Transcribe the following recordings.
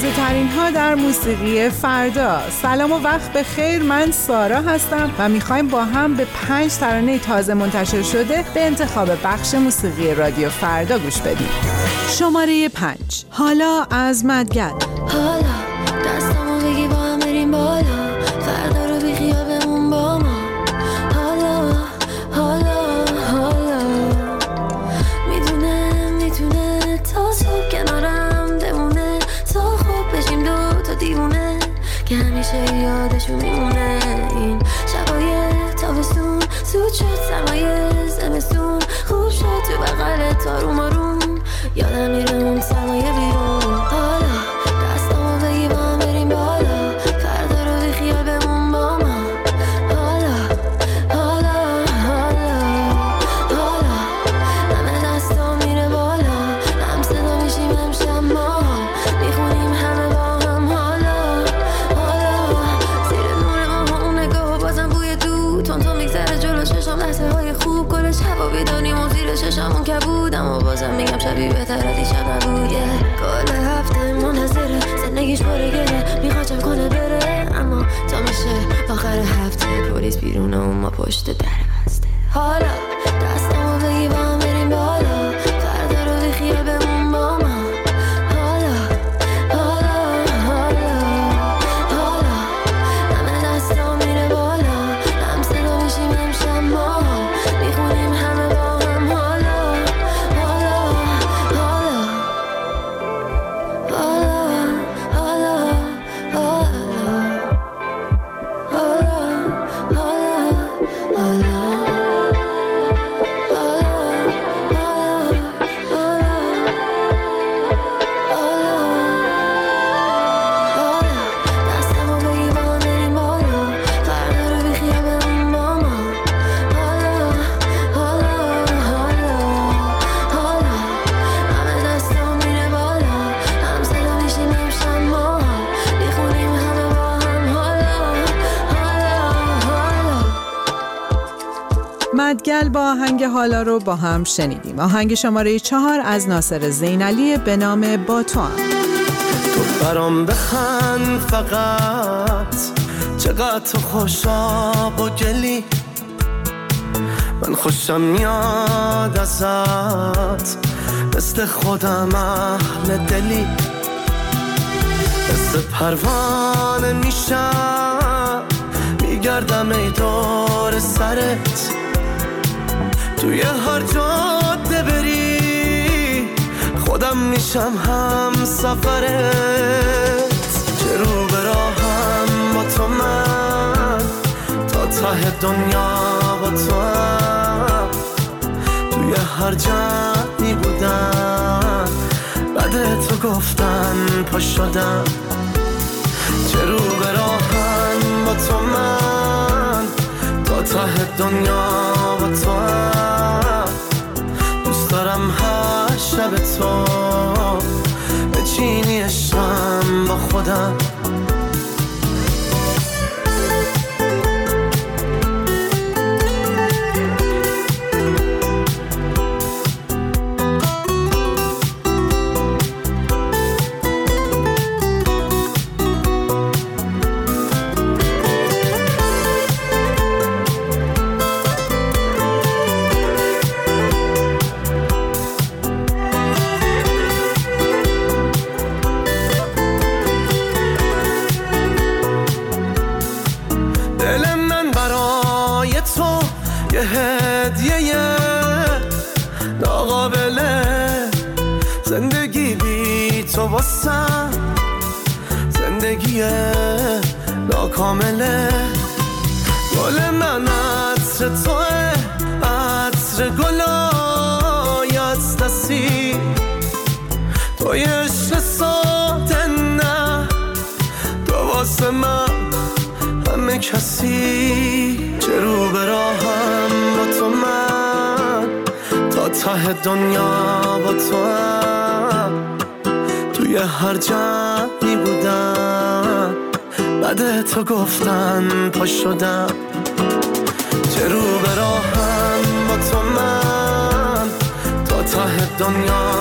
تازه ترین ها در موسیقی فردا. سلام و وقت به خیر. من سارا هستم و می‌خوایم با هم به پنج ترانه تازه منتشر شده به انتخاب بخش موسیقی رادیو فردا گوش بدیم. شماره پنج. حالا از مدگل حالا. پاییز بیرون اون ما پشت در بسته. حالا مدگل با آهنگ حالا رو با هم شنیدیم. آهنگ شماره چهار از ناصر زینالی به نام با تو هم. تو برام بخند فقط. چقدر تو خوشاب و گلی. من خوشم میاد ازت. مثل خودم اهل دلی. مثل پروانه میشم. میگردم ای دور سرت. توی هر جاده بری. خودم میشم هم سفرت. چه رو به با تو من. تا ته دنیا با تو هم. توی هر جمعی بودم. بعد تو گفتن پا شدم. چه رو به با تو من. تا ته دنیا با تو. دوست دارم هر شب تو. به چینی شم با خودم. تو یه هدیه ناقابله. زندگی بی تو واسم. زندگی ناکامله. گل من عطر توه. عطر گلای از دستی. توی عشق ساده نه. تو واسه من کسی چه رو به راهم با تو من تا ته دنیا با تو هم. توی هر جمعی بودم بعد تو گفتن پا شدم. چه رو به راهم با تو من تا ته دنیا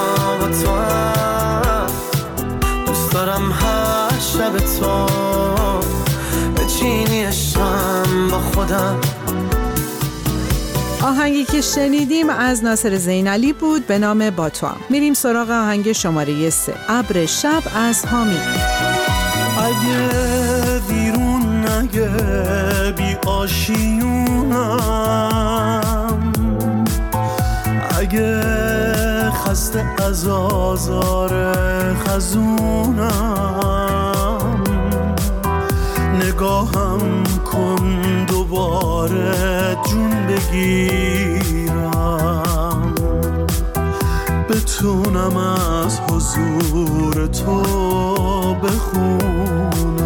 با تو هم. دوست دارم هر تو خودم آهنگی که شنیدیم از ناصر زینالی بود به نام با تو میریم سراغ آهنگ شماره سه. ابر شب از حامی. اگه بیرون نگه بی آشیونم. اگه خسته از آزار خزونم. نگاهم کن بگیرم. بتونم از حضور تو بخونم.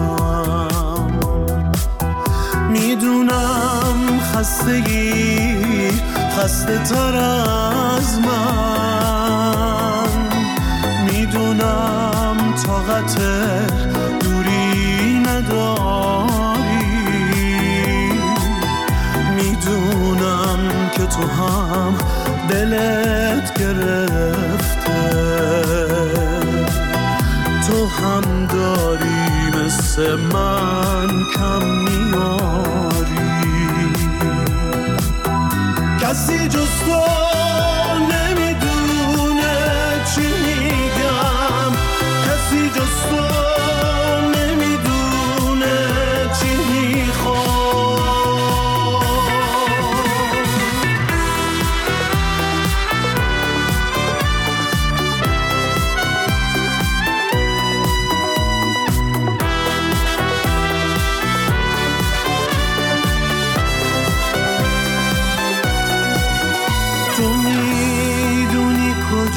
می‌دونم خستگی خسته تر از من. می‌دونم طاقت هم دلت گرفته. تو هم داری مثل من کم میاری. کسی جز تو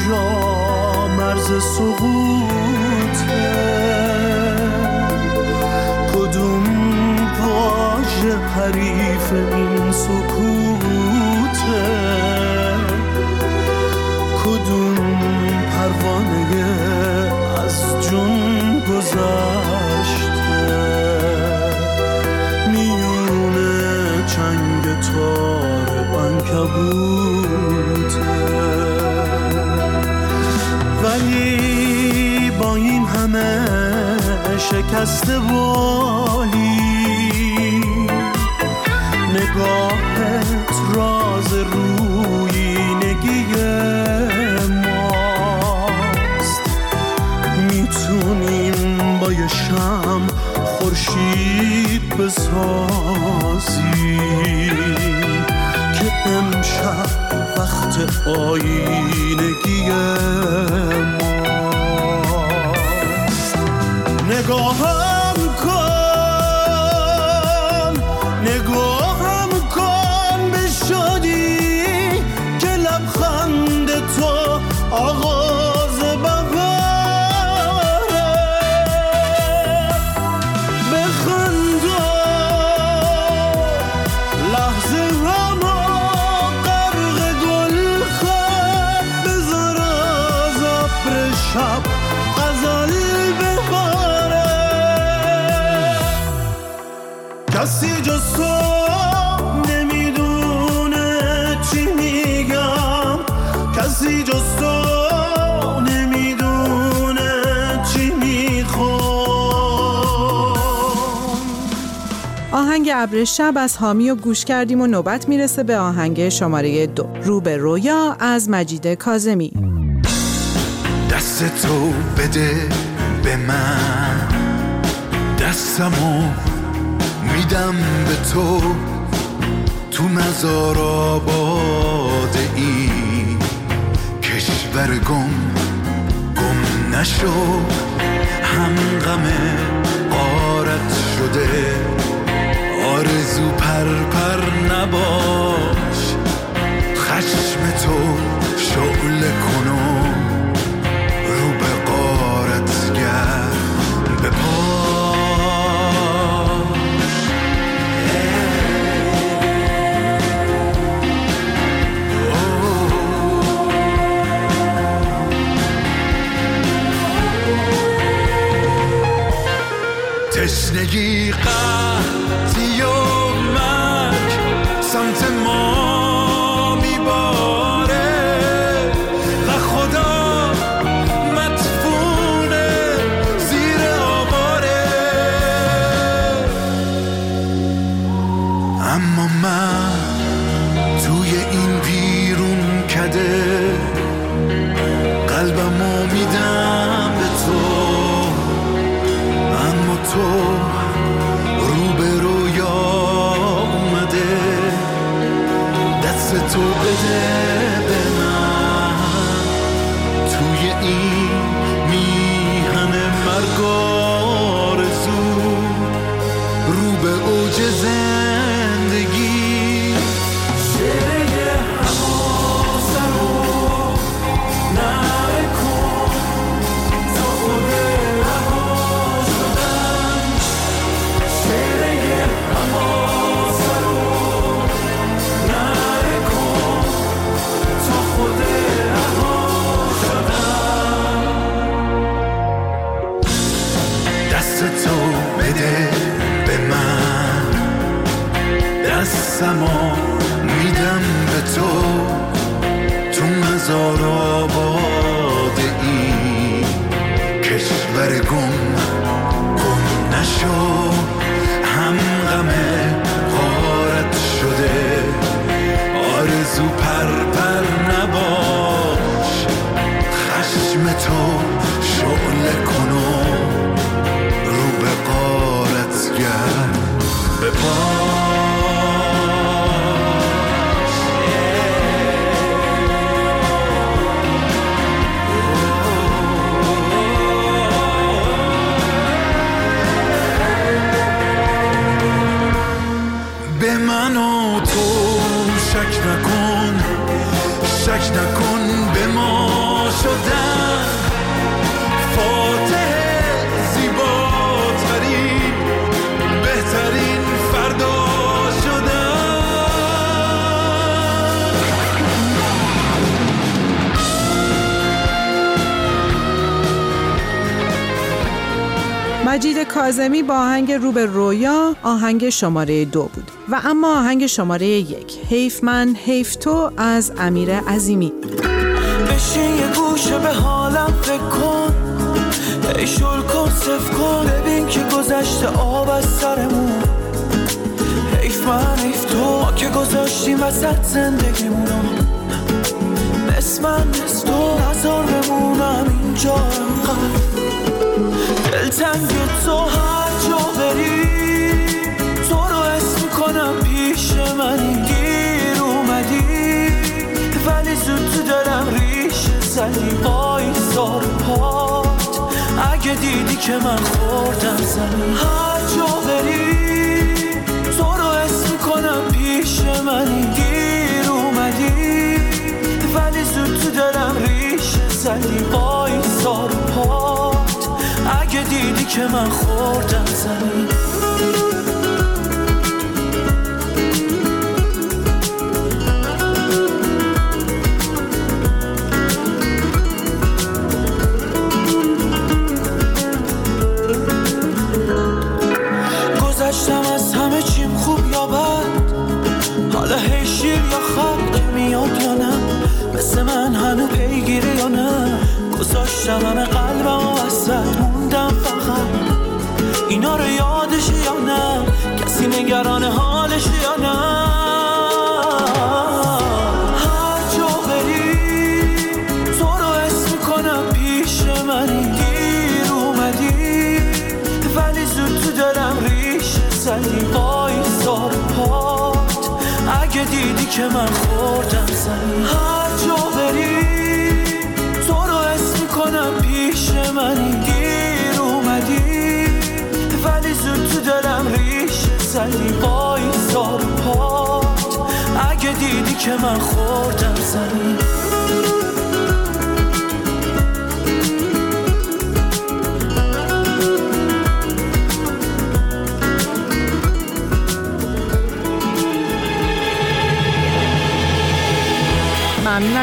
کجا مرز سقوطه کدوم واژه حریف این سکوته کدوم پروانه از جون گذشته میونه چنگ تار انکبوته شکست والی نگاهت راز روینگی ماست. می‌تونیم با یه شم خورشید بسازیم. که امشب وقت آینگی آهنگ ابر شب از حامی و گوش کردیم و نوبت می‌رسه به آهنگ شماره دو. رو به رویا از مجید کازمی دست تو بده به من. دستمو میدم به تو. تو مزار آباد ای. کشور گم گم نشو. هم غم تشنگی قلب تو مجید کازمی با آهنگ رو به رویا آهنگ شماره دو بود. و اما آهنگ شماره یک حیف من حیف تو از امیر عظیمی. بشین یه گوشه به حالم فکر کن. ای شل کن صف کن ببین که گذشته آب از سرمون. حیف من حیف تو ما که گذاشتیم وسط زندگیمونو مثل من مثل تو نزار بمونم اینجا. انقدر دلتنگ تو هر جا بری تو رو اسم کنم پیش منی گیر اومدی ولی زود تو دلم ریش زدی. وای سار پات اگه دیدی که من خوردم که من خوردم زمین. منی گیر اومدی ولی زود تو دلم ریش زدی. وای سار پات اگه دیدی که من خوردم زمین هر جا بری تو رو اسم کنم پیش منی. گیر اومدی ولی زود تو دلم ریش زدی. وای سار پات اگه دیدی که من خوردم زمین